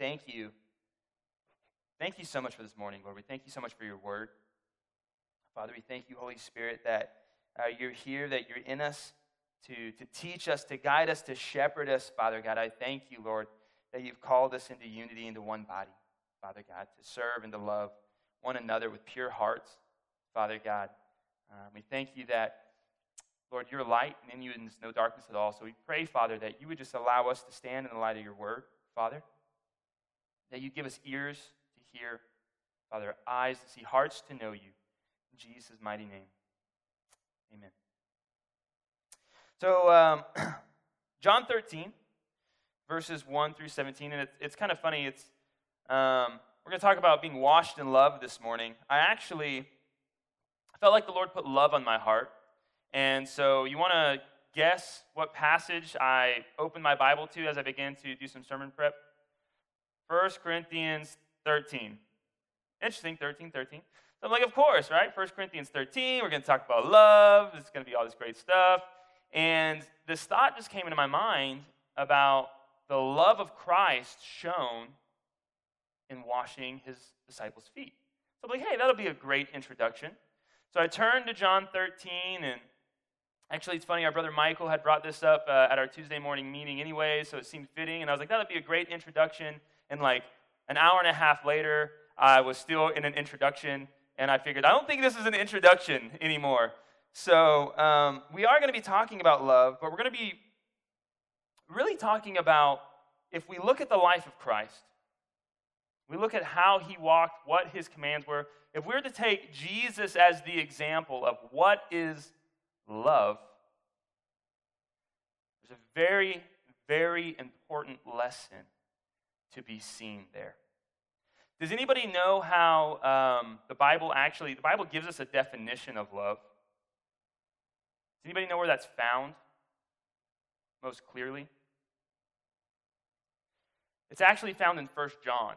thank you. Thank you so much for this morning, Lord. We thank you so much for your word. Father, we thank you, Holy Spirit, that uh, you're here, that you're in us to, to teach us, to guide us, to shepherd us, Father God. I thank you, Lord, that you've called us into unity, into one body, Father God, to serve and to love one another with pure hearts, Father God. Um, we thank you that, Lord, you're light, and in you is no darkness at all. So we pray, Father, that you would just allow us to stand in the light of your word, Father. That you give us ears to hear, Father, eyes to see, hearts to know you. In Jesus' mighty name. Amen. So, um, John 13, verses 1 through 17, and it's, it's kind of funny. It's, um, we're going to talk about being washed in love this morning. I actually felt like the Lord put love on my heart. And so, you want to guess what passage I opened my Bible to as I began to do some sermon prep? 1 Corinthians 13. Interesting, 13, 13. So I'm like, of course, right? 1 Corinthians 13, we're going to talk about love. It's going to be all this great stuff. And this thought just came into my mind about the love of Christ shown in washing his disciples' feet. So I'm like, hey, that'll be a great introduction. So I turned to John 13, and actually, it's funny, our brother Michael had brought this up uh, at our Tuesday morning meeting anyway, so it seemed fitting. And I was like, that'll be a great introduction. And like an hour and a half later, I was still in an introduction and I figured, I don't think this is an introduction anymore. So um, we are going to be talking about love, but we're going to be really talking about if we look at the life of Christ, we look at how he walked, what his commands were. If we're to take Jesus as the example of what is love, there's a very, very important lesson to be seen there. Does anybody know how um, the Bible actually, the Bible gives us a definition of love? Does anybody know where that's found most clearly? It's actually found in 1 John.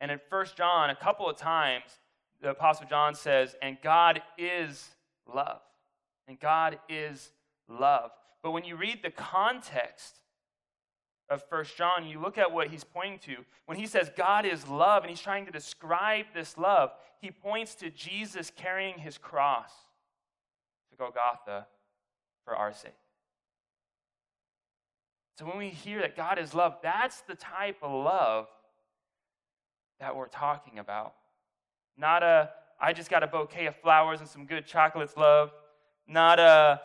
And in 1 John, a couple of times, the Apostle John says, and God is love. And God is love. But when you read the context of First John, you look at what he's pointing to. When he says God is love and he's trying to describe this love, he points to Jesus carrying his cross to Golgotha for our sake. So when we hear that God is love, that's the type of love that we're talking about. Not a, I just got a bouquet of flowers and some good chocolates love. Not a,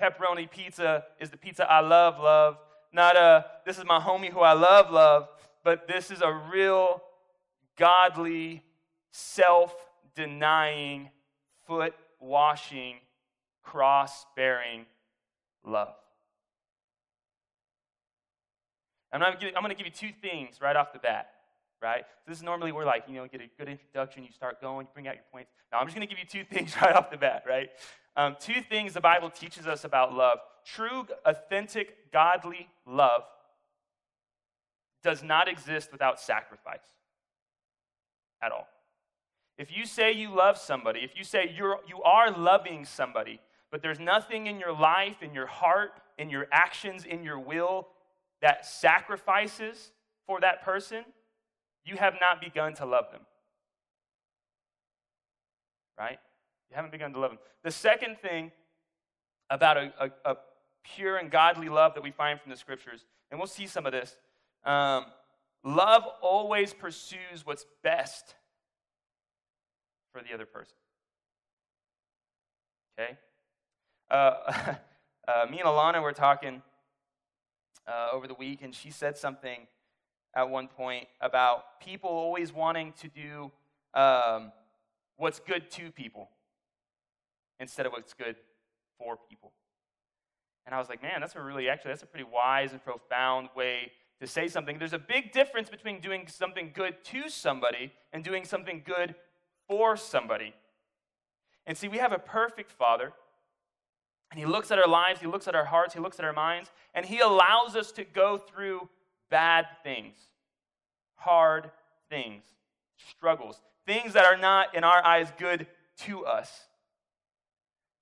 pepperoni pizza is the pizza I love love. Not a, this is my homie who I love, love, but this is a real godly, self denying, foot washing, cross bearing love. I'm, I'm going to give you two things right off the bat, right? So this is normally where, we're like, you know, get a good introduction, you start going, you bring out your points. Now, I'm just going to give you two things right off the bat, right? Um, two things the Bible teaches us about love. True, authentic, godly love does not exist without sacrifice at all. If you say you love somebody, if you say you're, you are loving somebody, but there's nothing in your life, in your heart, in your actions, in your will that sacrifices for that person, you have not begun to love them. Right? You haven't begun to love them. The second thing about a, a, a pure and godly love that we find from the scriptures, and we'll see some of this. Um, love always pursues what's best for the other person. Okay? Uh, uh, me and Alana were talking uh, over the week, and she said something at one point about people always wanting to do um, what's good to people instead of what's good for people. And I was like, man, that's a really, actually, that's a pretty wise and profound way to say something. There's a big difference between doing something good to somebody and doing something good for somebody. And see, we have a perfect Father, and He looks at our lives, He looks at our hearts, He looks at our minds, and He allows us to go through bad things, hard things, struggles, things that are not, in our eyes, good to us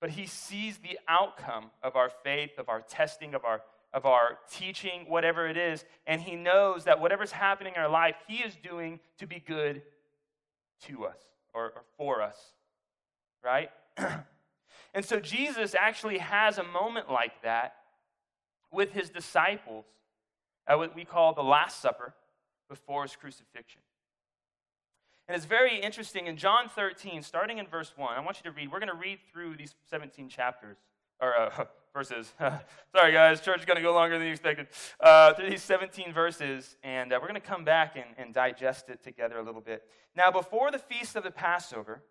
but he sees the outcome of our faith, of our testing, of our, of our teaching, whatever it is, and He knows that whatever's happening in our life, He is doing to be good to us or, or for us, right? and so Jesus actually has a moment like that with His disciples at what we call the Last Supper before His crucifixion. And it's very interesting in John 13, starting in verse 1. I want you to read. We're going to read through these 17 chapters, or uh, verses. Sorry, guys, church is going to go longer than you expected. Uh, through these 17 verses, and uh, we're going to come back and, and digest it together a little bit. Now, before the feast of the Passover,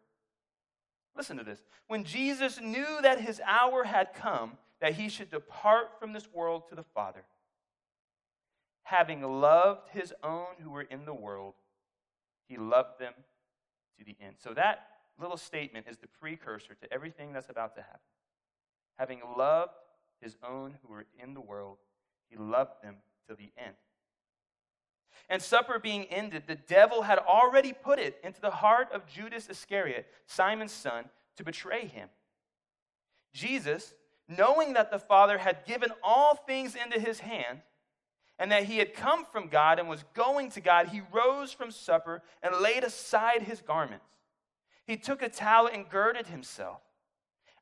listen to this. When Jesus knew that his hour had come, that he should depart from this world to the Father, having loved his own who were in the world, he loved them to the end. So that little statement is the precursor to everything that's about to happen. Having loved his own who were in the world, he loved them to the end. And supper being ended, the devil had already put it into the heart of Judas Iscariot, Simon's son, to betray him. Jesus, knowing that the Father had given all things into his hand, and that he had come from God and was going to God, he rose from supper and laid aside his garments. He took a towel and girded himself.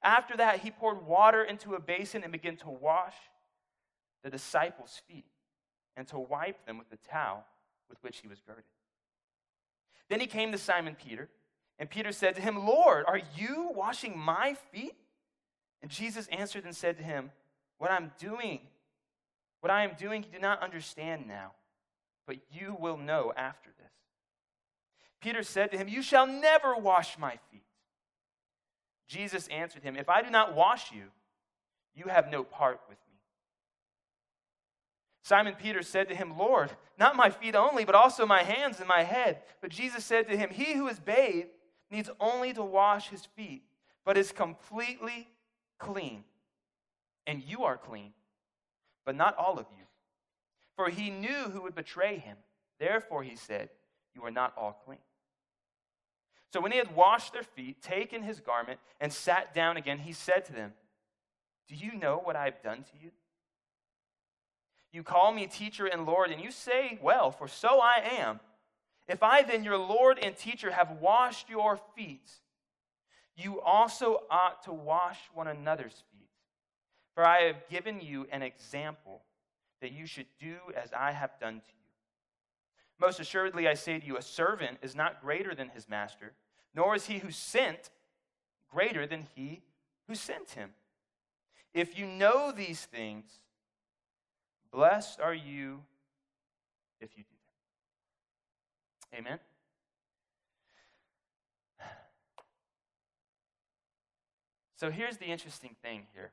After that, he poured water into a basin and began to wash the disciples' feet and to wipe them with the towel with which he was girded. Then he came to Simon Peter, and Peter said to him, Lord, are you washing my feet? And Jesus answered and said to him, What I'm doing what I am doing, you do not understand now, but you will know after this. Peter said to him, You shall never wash my feet. Jesus answered him, If I do not wash you, you have no part with me. Simon Peter said to him, Lord, not my feet only, but also my hands and my head. But Jesus said to him, He who is bathed needs only to wash his feet, but is completely clean. And you are clean but not all of you. For he knew who would betray him. Therefore, he said, You are not all clean. So when he had washed their feet, taken his garment, and sat down again, he said to them, Do you know what I have done to you? You call me teacher and Lord, and you say, Well, for so I am. If I then, your Lord and teacher, have washed your feet, you also ought to wash one another's feet. For I have given you an example that you should do as I have done to you. Most assuredly, I say to you, a servant is not greater than his master, nor is he who sent greater than he who sent him. If you know these things, blessed are you if you do them. Amen. So here's the interesting thing here.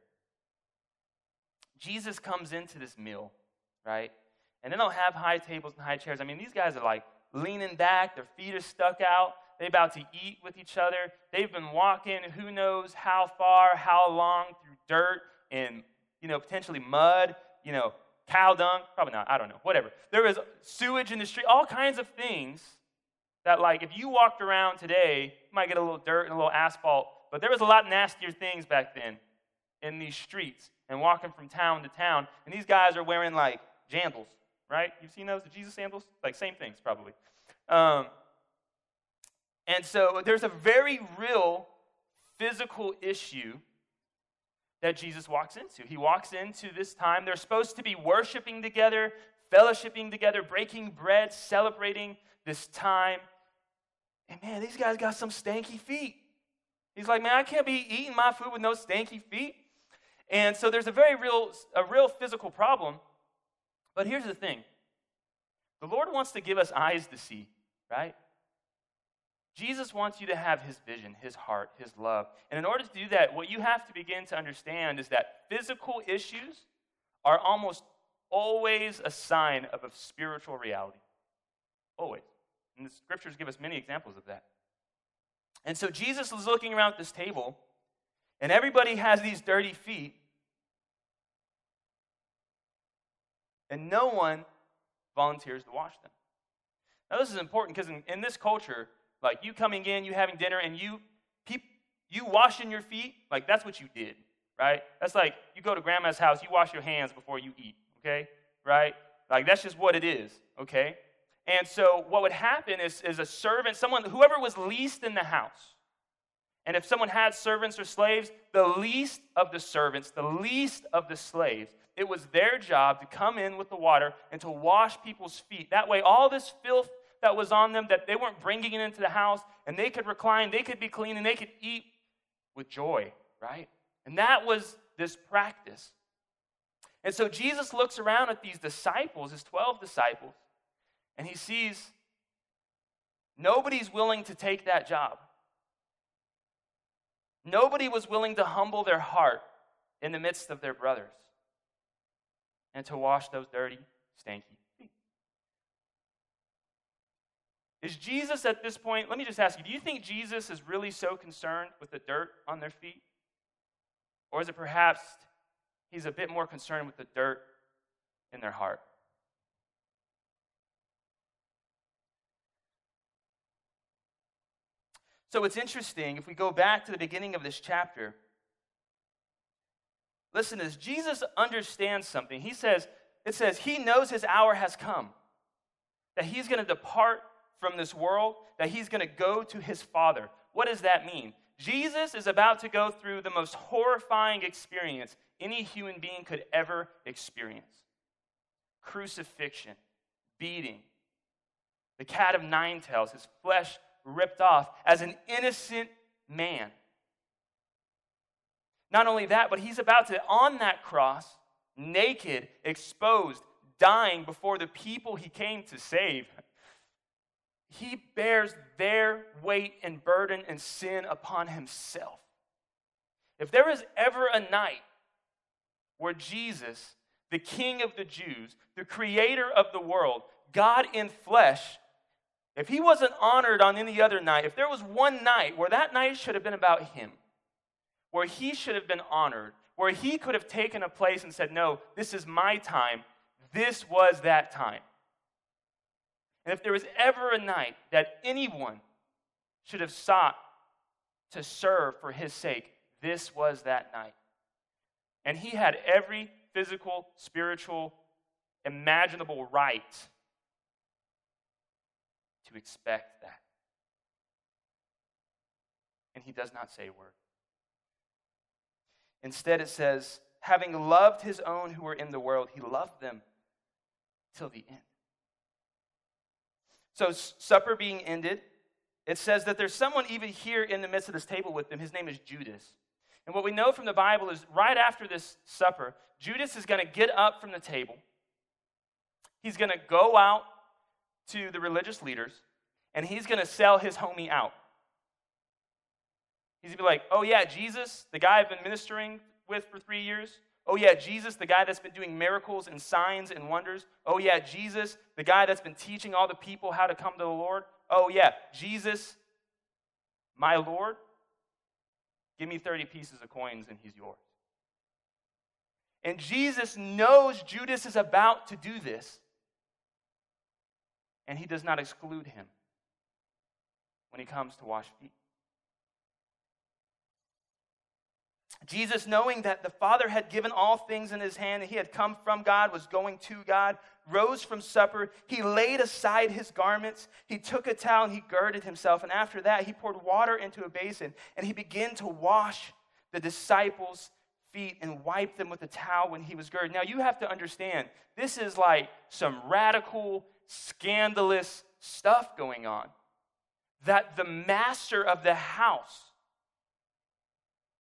Jesus comes into this meal, right? And they don't have high tables and high chairs. I mean, these guys are like leaning back, their feet are stuck out. They're about to eat with each other. They've been walking who knows how far, how long through dirt and, you know, potentially mud, you know, cow dung. Probably not. I don't know. Whatever. There was sewage in the street, all kinds of things that, like, if you walked around today, you might get a little dirt and a little asphalt. But there was a lot nastier things back then in these streets and walking from town to town. And these guys are wearing like jandals, right? You've seen those, the Jesus sandals? Like same things, probably. Um, and so there's a very real physical issue that Jesus walks into. He walks into this time. They're supposed to be worshiping together, fellowshipping together, breaking bread, celebrating this time. And man, these guys got some stanky feet. He's like, man, I can't be eating my food with no stanky feet. And so there's a very real, a real physical problem. But here's the thing the Lord wants to give us eyes to see, right? Jesus wants you to have his vision, his heart, his love. And in order to do that, what you have to begin to understand is that physical issues are almost always a sign of a spiritual reality. Always. And the scriptures give us many examples of that. And so Jesus is looking around this table and everybody has these dirty feet, and no one volunteers to wash them. Now, this is important because in, in, this culture, like you coming in, you having dinner, and you peop, you washing your feet, like that's what you did. right? That's like you go to grandma's house, you wash your hands before you eat, okay? Right? Like that's just what it is, okay? And so what would happen is, is a servant, someone, whoever was least in the house, and if someone had servants or slaves, the least of the servants, the least of the slaves, it was their job to come in with the water and to wash people's feet. That way, all this filth that was on them, that they weren't bringing it into the house, and they could recline, they could be clean, and they could eat with joy, right? And that was this practice. And so Jesus looks around at these disciples, his 12 disciples, and he sees nobody's willing to take that job. Nobody was willing to humble their heart in the midst of their brothers and to wash those dirty, stanky feet. Is Jesus at this point, let me just ask you, do you think Jesus is really so concerned with the dirt on their feet? Or is it perhaps he's a bit more concerned with the dirt in their heart? So it's interesting, if we go back to the beginning of this chapter, listen this. Jesus understands something. He says, it says, he knows his hour has come, that he's going to depart from this world, that he's going to go to his Father. What does that mean? Jesus is about to go through the most horrifying experience any human being could ever experience crucifixion, beating, the cat of nine tails, his flesh ripped off as an innocent man. Not only that, but he's about to, on that cross, naked, exposed, dying before the people he came to save. He bears their weight and burden and sin upon himself. If there is ever a night where Jesus, the King of the Jews, the creator of the world, God in flesh, if he wasn't honored on any other night, if there was one night where that night should have been about him, where he should have been honored, where he could have taken a place and said, No, this is my time, this was that time. And if there was ever a night that anyone should have sought to serve for his sake, this was that night. And he had every physical, spiritual, imaginable right to expect that. And he does not say a word. Instead, it says, having loved his own who were in the world, he loved them till the end. So, supper being ended, it says that there's someone even here in the midst of this table with them. His name is Judas. And what we know from the Bible is right after this supper, Judas is going to get up from the table. He's going to go out to the religious leaders and he's going to sell his homie out. He's going to be like, oh, yeah, Jesus, the guy I've been ministering with for three years. Oh, yeah, Jesus, the guy that's been doing miracles and signs and wonders. Oh, yeah, Jesus, the guy that's been teaching all the people how to come to the Lord. Oh, yeah, Jesus, my Lord, give me 30 pieces of coins and he's yours. And Jesus knows Judas is about to do this and he does not exclude him when he comes to wash feet. Jesus, knowing that the Father had given all things in his hand, and he had come from God, was going to God, rose from supper. He laid aside his garments. He took a towel and he girded himself. And after that, he poured water into a basin and he began to wash the disciples' feet and wipe them with a towel when he was girded. Now, you have to understand, this is like some radical scandalous stuff going on. That the master of the house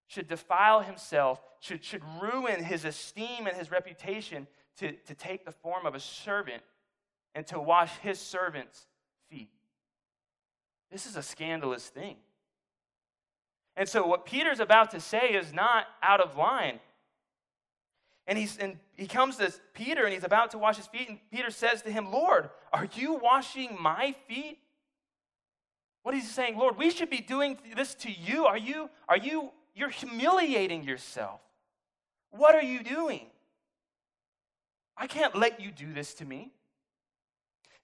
should defile himself, should, should ruin his esteem and his reputation to, to take the form of a servant and to wash his servant's feet. This is a scandalous thing. And so, what Peter's about to say is not out of line. And, he's, and he comes to Peter and he's about to wash his feet. And Peter says to him, Lord, are you washing my feet? What is he saying? Lord, we should be doing this to you. Are you, are you, you're humiliating yourself. What are you doing? I can't let you do this to me.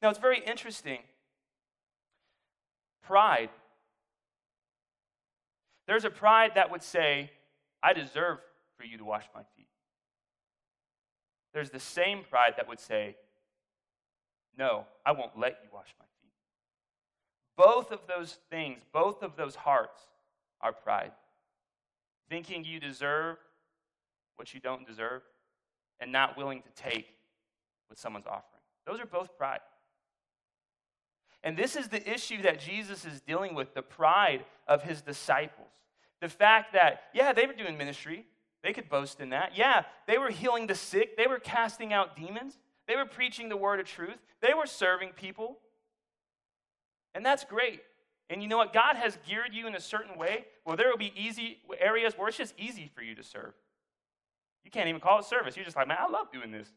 Now, it's very interesting. Pride. There's a pride that would say, I deserve for you to wash my feet. There's the same pride that would say, No, I won't let you wash my feet. Both of those things, both of those hearts are pride. Thinking you deserve what you don't deserve and not willing to take what someone's offering. Those are both pride. And this is the issue that Jesus is dealing with the pride of his disciples. The fact that, yeah, they were doing ministry, they could boast in that. Yeah, they were healing the sick, they were casting out demons, they were preaching the word of truth, they were serving people. And that's great. And you know what? God has geared you in a certain way where there will be easy areas where it's just easy for you to serve. You can't even call it service. You're just like, man, I love doing this.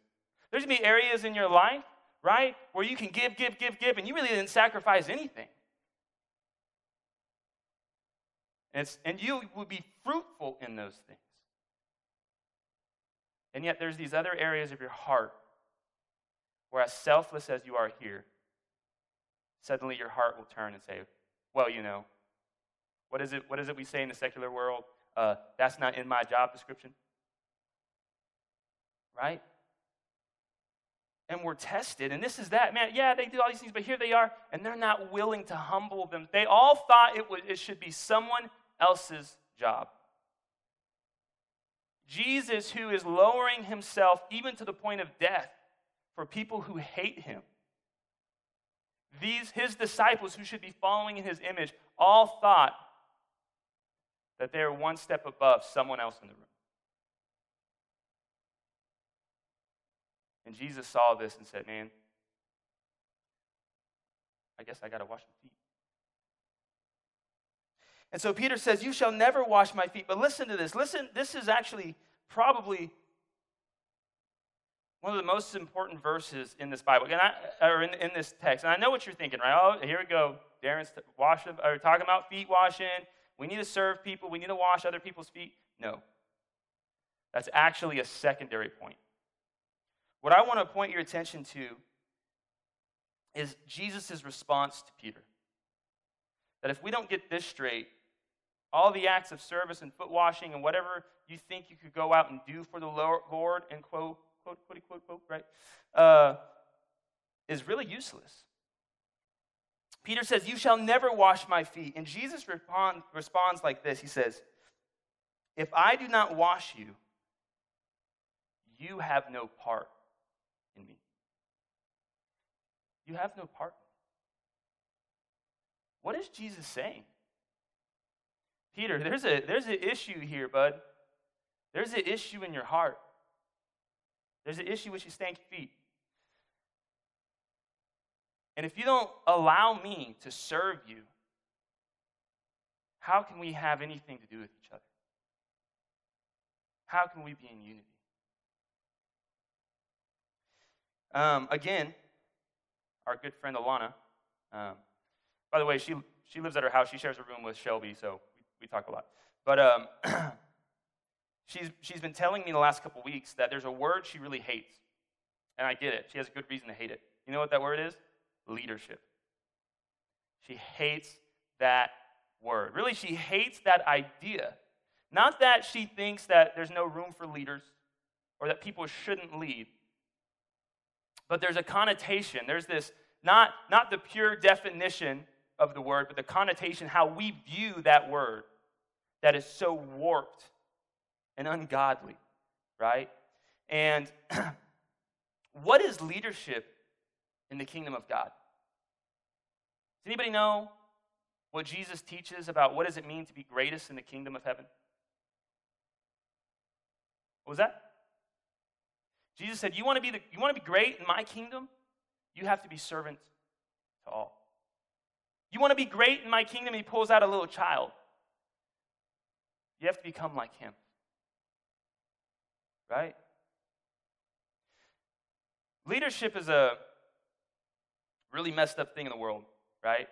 There's going to be areas in your life, right, where you can give, give, give, give, and you really didn't sacrifice anything. And, and you will be fruitful in those things. And yet, there's these other areas of your heart where, as selfless as you are here, suddenly your heart will turn and say, Well, you know, what is it, what is it we say in the secular world? Uh, that's not in my job description. Right? and we're tested. And this is that. Man, yeah, they do all these things, but here they are, and they're not willing to humble them. They all thought it, would, it should be someone else's job. Jesus, who is lowering himself even to the point of death for people who hate him. These, his disciples who should be following in his image, all thought that they were one step above someone else in the room. And Jesus saw this and said, Man, I guess I got to wash my feet. And so Peter says, You shall never wash my feet. But listen to this. Listen, this is actually probably one of the most important verses in this Bible, and I, or in, in this text. And I know what you're thinking, right? Oh, here we go. Darren's or talking about feet washing. We need to serve people. We need to wash other people's feet. No. That's actually a secondary point. What I want to point your attention to is Jesus' response to Peter. That if we don't get this straight, all the acts of service and foot washing and whatever you think you could go out and do for the Lord, and quote, quote, quote, quote, quote, right, uh, is really useless. Peter says, You shall never wash my feet. And Jesus respond, responds like this He says, If I do not wash you, you have no part in me. You have no part. What is Jesus saying? Peter, there's a there's an issue here, bud. There's an issue in your heart. There's an issue with your stanky feet. And if you don't allow me to serve you, how can we have anything to do with each other? How can we be in unity? Um, again, our good friend Alana. Um, by the way, she she lives at her house. She shares a room with Shelby, so we, talk a lot. But um, she's she's been telling me the last couple weeks that there's a word she really hates, and I get it. She has a good reason to hate it. You know what that word is? Leadership. She hates that word. Really, she hates that idea. Not that she thinks that there's no room for leaders or that people shouldn't lead, but there's a connotation. There's this, not, not the pure definition of the word, but the connotation, how we view that word that is so warped and ungodly, right? And what is leadership in the kingdom of God? Does anybody know what Jesus teaches about what does it mean to be greatest in the kingdom of heaven? What was that? Jesus said, You want to be, the, you want to be great in my kingdom? You have to be servant to all. You want to be great in my kingdom? He pulls out a little child. You have to become like him. Right? Leadership is a really messed up thing in the world, right?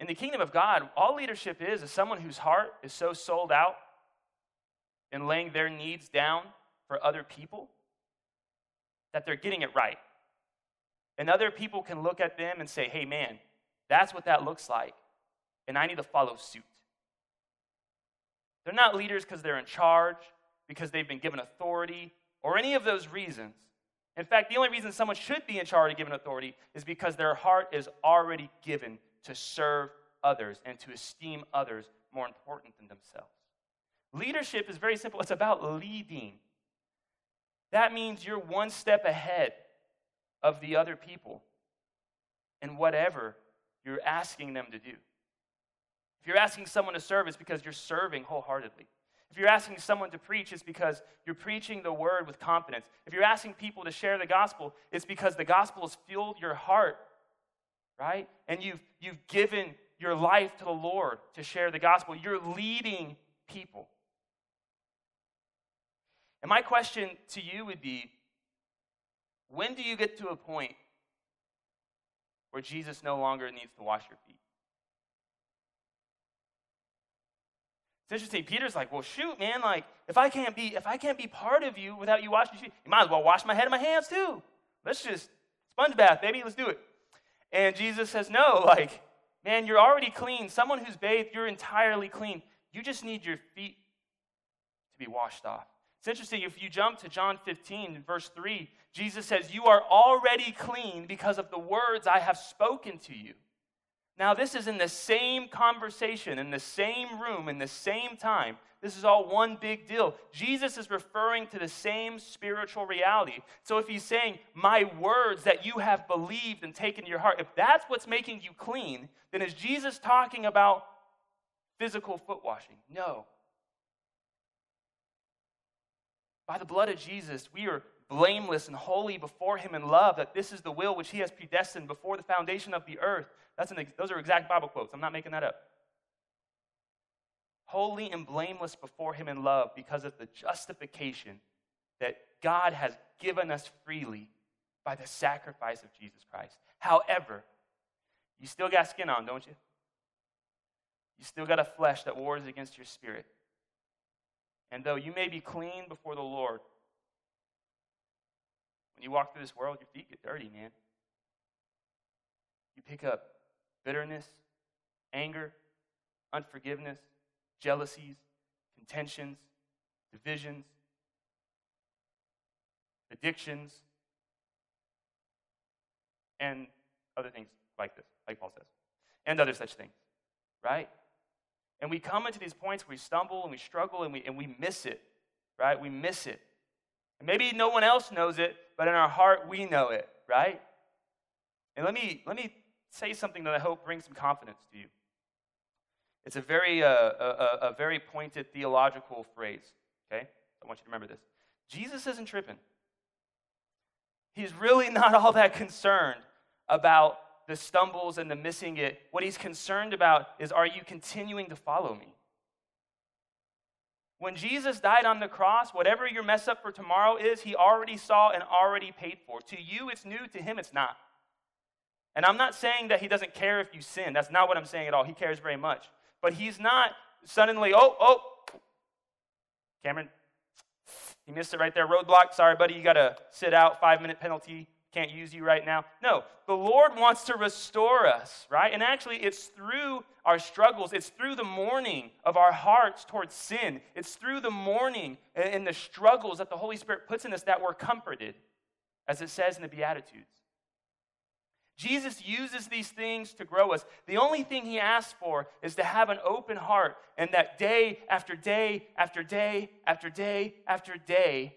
In the kingdom of God, all leadership is is someone whose heart is so sold out in laying their needs down for other people that they're getting it right. And other people can look at them and say, hey, man, that's what that looks like. And I need to follow suit. They're not leaders because they're in charge. because they've been given authority or any of those reasons. In fact, the only reason someone should be in charge of given authority is because their heart is already given to serve others and to esteem others more important than themselves. Leadership is very simple it's about leading. That means you're one step ahead of the other people in whatever you're asking them to do. If you're asking someone to serve, it's because you're serving wholeheartedly. If you're asking someone to preach, it's because you're preaching the word with confidence. If you're asking people to share the gospel, it's because the gospel has fueled your heart, right? And you've, you've given your life to the Lord to share the gospel. You're leading people. And my question to you would be when do you get to a point where Jesus no longer needs to wash your feet? It's interesting. Peter's like, well, shoot, man, like, if I can't be, if I can't be part of you without you washing your feet, you might as well wash my head and my hands too. Let's just sponge bath, baby, let's do it. And Jesus says, no, like, man, you're already clean. Someone who's bathed, you're entirely clean. You just need your feet to be washed off. It's interesting, if you jump to John 15, verse 3, Jesus says, You are already clean because of the words I have spoken to you. Now, this is in the same conversation, in the same room, in the same time. This is all one big deal. Jesus is referring to the same spiritual reality. So, if he's saying, My words that you have believed and taken to your heart, if that's what's making you clean, then is Jesus talking about physical foot washing? No. By the blood of Jesus, we are blameless and holy before him in love, that this is the will which he has predestined before the foundation of the earth. That's an, those are exact Bible quotes. I'm not making that up. Holy and blameless before him in love because of the justification that God has given us freely by the sacrifice of Jesus Christ. However, you still got skin on, don't you? You still got a flesh that wars against your spirit. And though you may be clean before the Lord, when you walk through this world, your feet get dirty, man. You pick up bitterness, anger, unforgiveness, jealousies, contentions, divisions, addictions, and other things like this, like Paul says, and other such things, right? And we come into these points where we stumble and we struggle and we, and we miss it, right? We miss it. And maybe no one else knows it, but in our heart, we know it, right? And let me, let me say something that I hope brings some confidence to you. It's a very, uh, a, a very pointed theological phrase, okay? I want you to remember this. Jesus isn't tripping. He's really not all that concerned about the stumbles and the missing it. What he's concerned about is are you continuing to follow me? When Jesus died on the cross, whatever your mess up for tomorrow is, he already saw and already paid for. To you, it's new. To him, it's not. And I'm not saying that he doesn't care if you sin. That's not what I'm saying at all. He cares very much. But he's not suddenly, oh, oh, Cameron, you missed it right there. Roadblock. Sorry, buddy. You got to sit out. Five minute penalty can't use you right now. No, the Lord wants to restore us, right? And actually, it's through our struggles, it's through the mourning of our hearts towards sin, it's through the mourning and the struggles that the Holy Spirit puts in us that we're comforted, as it says in the Beatitudes. Jesus uses these things to grow us. The only thing he asks for is to have an open heart, and that day after day after day after day after day,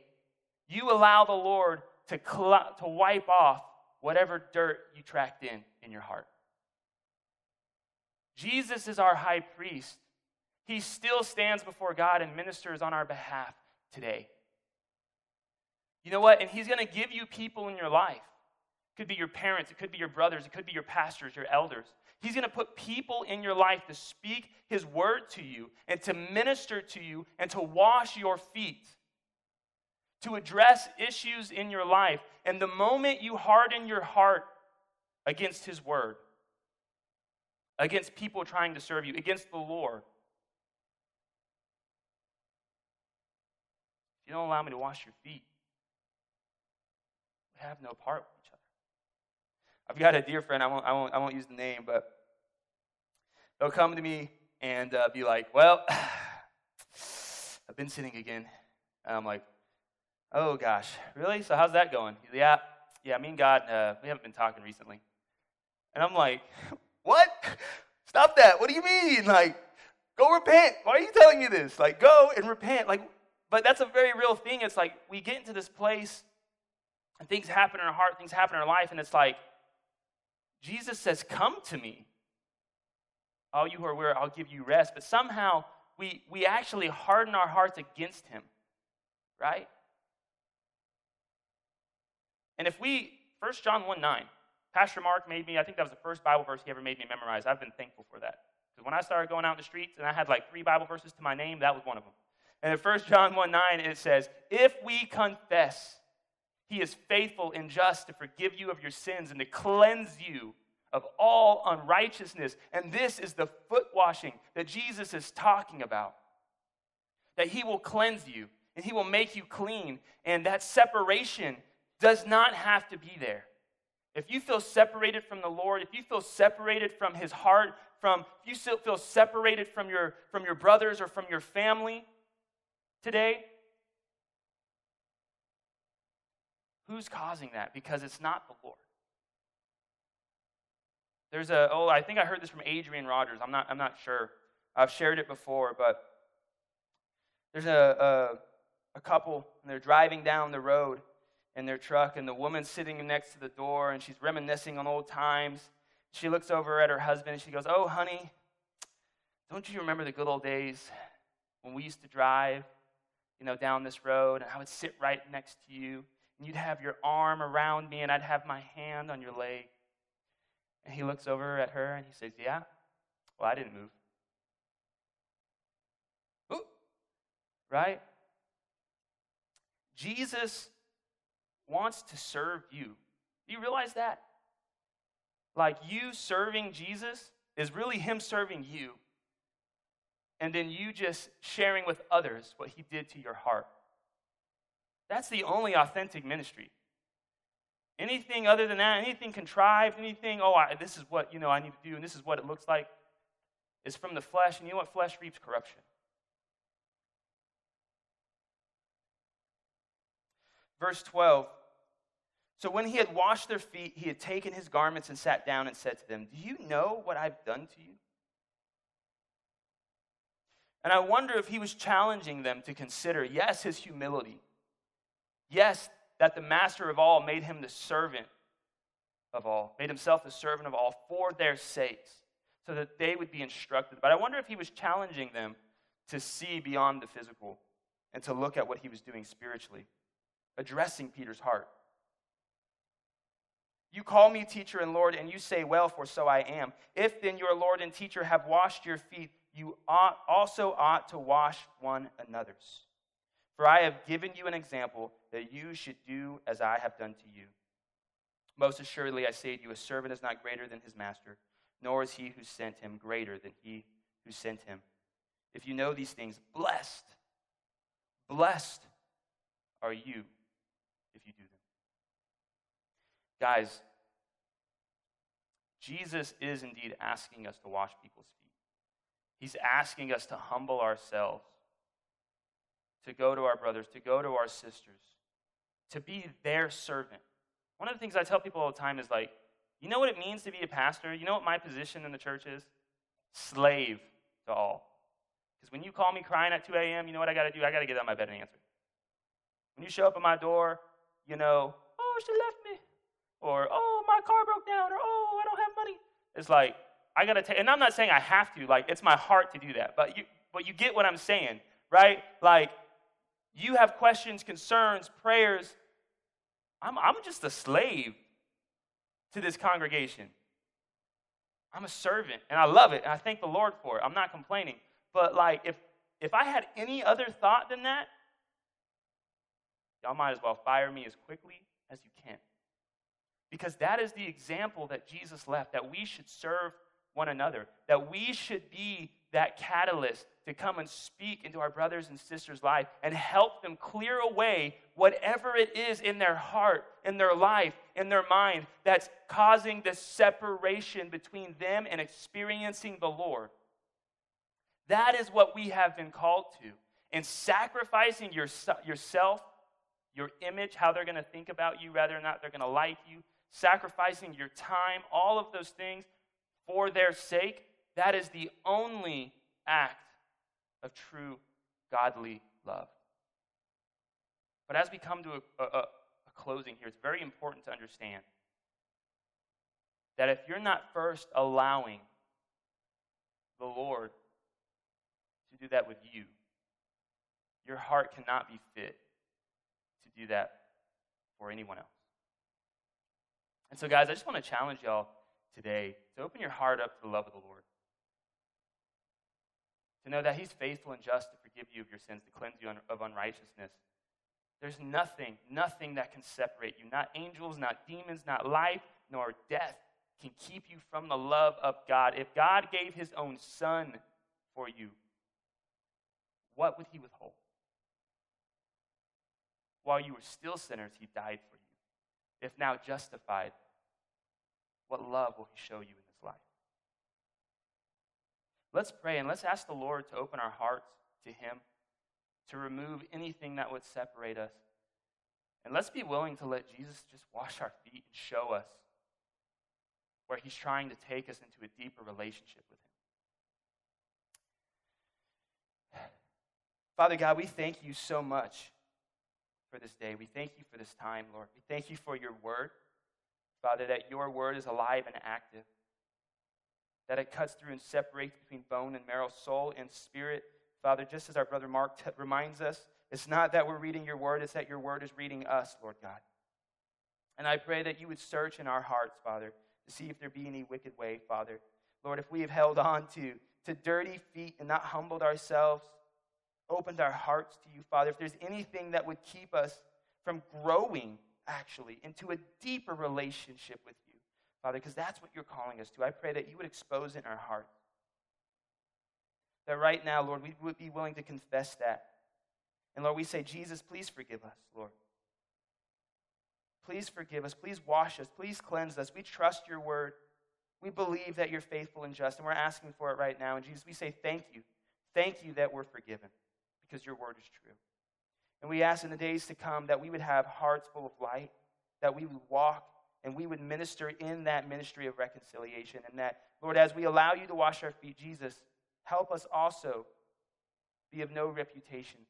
you allow the Lord to, cl- to wipe off whatever dirt you tracked in in your heart. Jesus is our high priest. He still stands before God and ministers on our behalf today. You know what? And He's going to give you people in your life. It could be your parents, it could be your brothers, it could be your pastors, your elders. He's going to put people in your life to speak His word to you and to minister to you and to wash your feet to address issues in your life. And the moment you harden your heart against His word, against people trying to serve you, against the Lord, if you don't allow me to wash your feet, we have no part with each other. I've got a dear friend, I won't, I won't, I won't use the name, but they'll come to me and uh, be like, Well, I've been sinning again. And I'm like, oh gosh, really? So how's that going? Yeah, yeah, me and God, uh, we haven't been talking recently. And I'm like, what? Stop that. What do you mean? Like, go repent. Why are you telling me this? Like, go and repent. Like, but that's a very real thing. It's like we get into this place and things happen in our heart, things happen in our life, and it's like, Jesus says, Come to me. All you who are weary, I'll give you rest. But somehow we, we actually harden our hearts against him, right? And if we, 1 John 1 9, Pastor Mark made me, I think that was the first Bible verse he ever made me memorize. I've been thankful for that. Because when I started going out in the streets and I had like three Bible verses to my name, that was one of them. And in 1 John 1 9, it says, If we confess, he is faithful and just to forgive you of your sins and to cleanse you of all unrighteousness. And this is the foot washing that Jesus is talking about. That he will cleanse you and he will make you clean. And that separation does not have to be there. If you feel separated from the Lord, if you feel separated from his heart, from if you feel separated from your from your brothers or from your family today, who's causing that? Because it's not the Lord. There's a, oh, I think I heard this from Adrian Rogers. I'm not, I'm not sure. I've shared it before, but there's a, a, a couple, and they're driving down the road in their truck, and the woman's sitting next to the door, and she's reminiscing on old times. She looks over at her husband, and she goes, Oh, honey, don't you remember the good old days when we used to drive, you know, down this road, and I would sit right next to you, and you'd have your arm around me, and I'd have my hand on your leg. And he looks over at her and he says, Yeah? Well, I didn't move. Ooh. Right? Jesus wants to serve you. Do you realize that? Like you serving Jesus is really him serving you. And then you just sharing with others what he did to your heart. That's the only authentic ministry. Anything other than that, anything contrived, anything, oh, I, this is what, you know, I need to do, and this is what it looks like, is from the flesh. And you know what? Flesh reaps corruption. Verse 12. So when he had washed their feet, he had taken his garments and sat down and said to them, Do you know what I've done to you? And I wonder if he was challenging them to consider, yes, his humility. Yes, that the master of all made him the servant of all, made himself the servant of all for their sakes, so that they would be instructed. But I wonder if he was challenging them to see beyond the physical and to look at what he was doing spiritually, addressing Peter's heart. You call me teacher and Lord, and you say, Well, for so I am. If then your Lord and teacher have washed your feet, you ought, also ought to wash one another's. For I have given you an example that you should do as I have done to you. Most assuredly, I say to you, a servant is not greater than his master, nor is he who sent him greater than he who sent him. If you know these things, blessed, blessed are you if you do them. Guys, Jesus is indeed asking us to wash people's feet. He's asking us to humble ourselves to go to our brothers, to go to our sisters, to be their servant. One of the things I tell people all the time is like, you know what it means to be a pastor? You know what my position in the church is? Slave to all. Because when you call me crying at 2 a.m., you know what I got to do? I got to get out of my bed and answer. When you show up at my door, you know, oh, she left me. Or, oh, my car broke down. Or, oh, I don't have money. It's like, I got to take, and I'm not saying I have to, like, it's my heart to do that. But you, but you get what I'm saying, right? Like, you have questions, concerns, prayers. I'm, I'm just a slave to this congregation. I'm a servant, and I love it, and I thank the Lord for it. I'm not complaining. But, like, if, if I had any other thought than that, y'all might as well fire me as quickly as you can. Because that is the example that Jesus left, that we should serve one another, that we should be that catalyst to come and speak into our brothers and sisters' life and help them clear away whatever it is in their heart, in their life, in their mind that's causing the separation between them and experiencing the Lord. That is what we have been called to. and sacrificing your, yourself, your image, how they're going to think about you, whether or not they're going to like you, sacrificing your time, all of those things for their sake, that is the only act of true godly love. But as we come to a, a, a closing here, it's very important to understand that if you're not first allowing the Lord to do that with you, your heart cannot be fit to do that for anyone else. And so, guys, I just want to challenge y'all today to open your heart up to the love of the Lord. To know that He's faithful and just to forgive you of your sins, to cleanse you of unrighteousness. There's nothing, nothing that can separate you. Not angels, not demons, not life, nor death can keep you from the love of God. If God gave His own Son for you, what would He withhold? While you were still sinners, He died for you. If now justified, what love will He show you in this life? Let's pray and let's ask the Lord to open our hearts to Him, to remove anything that would separate us. And let's be willing to let Jesus just wash our feet and show us where He's trying to take us into a deeper relationship with Him. Father God, we thank you so much for this day. We thank you for this time, Lord. We thank you for your word, Father, that your word is alive and active, that it cuts through and separates between bone and marrow, soul and spirit. Father, just as our brother Mark t- reminds us, it's not that we're reading your word, it's that your word is reading us, Lord God. And I pray that you would search in our hearts, Father, to see if there be any wicked way, Father. Lord, if we have held on to, to dirty feet and not humbled ourselves, opened our hearts to you, Father, if there's anything that would keep us from growing, actually, into a deeper relationship with you, Father, because that's what you're calling us to, I pray that you would expose in our hearts. That right now, Lord, we would be willing to confess that. And Lord, we say, Jesus, please forgive us, Lord. Please forgive us. Please wash us. Please cleanse us. We trust your word. We believe that you're faithful and just, and we're asking for it right now. And Jesus, we say thank you. Thank you that we're forgiven because your word is true. And we ask in the days to come that we would have hearts full of light, that we would walk and we would minister in that ministry of reconciliation. And that, Lord, as we allow you to wash our feet, Jesus, help us also be of no reputation,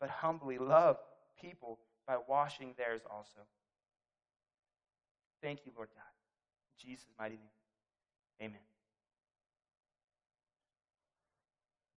but humbly love people by washing theirs also. Thank you, Lord God. In Jesus' mighty name, amen.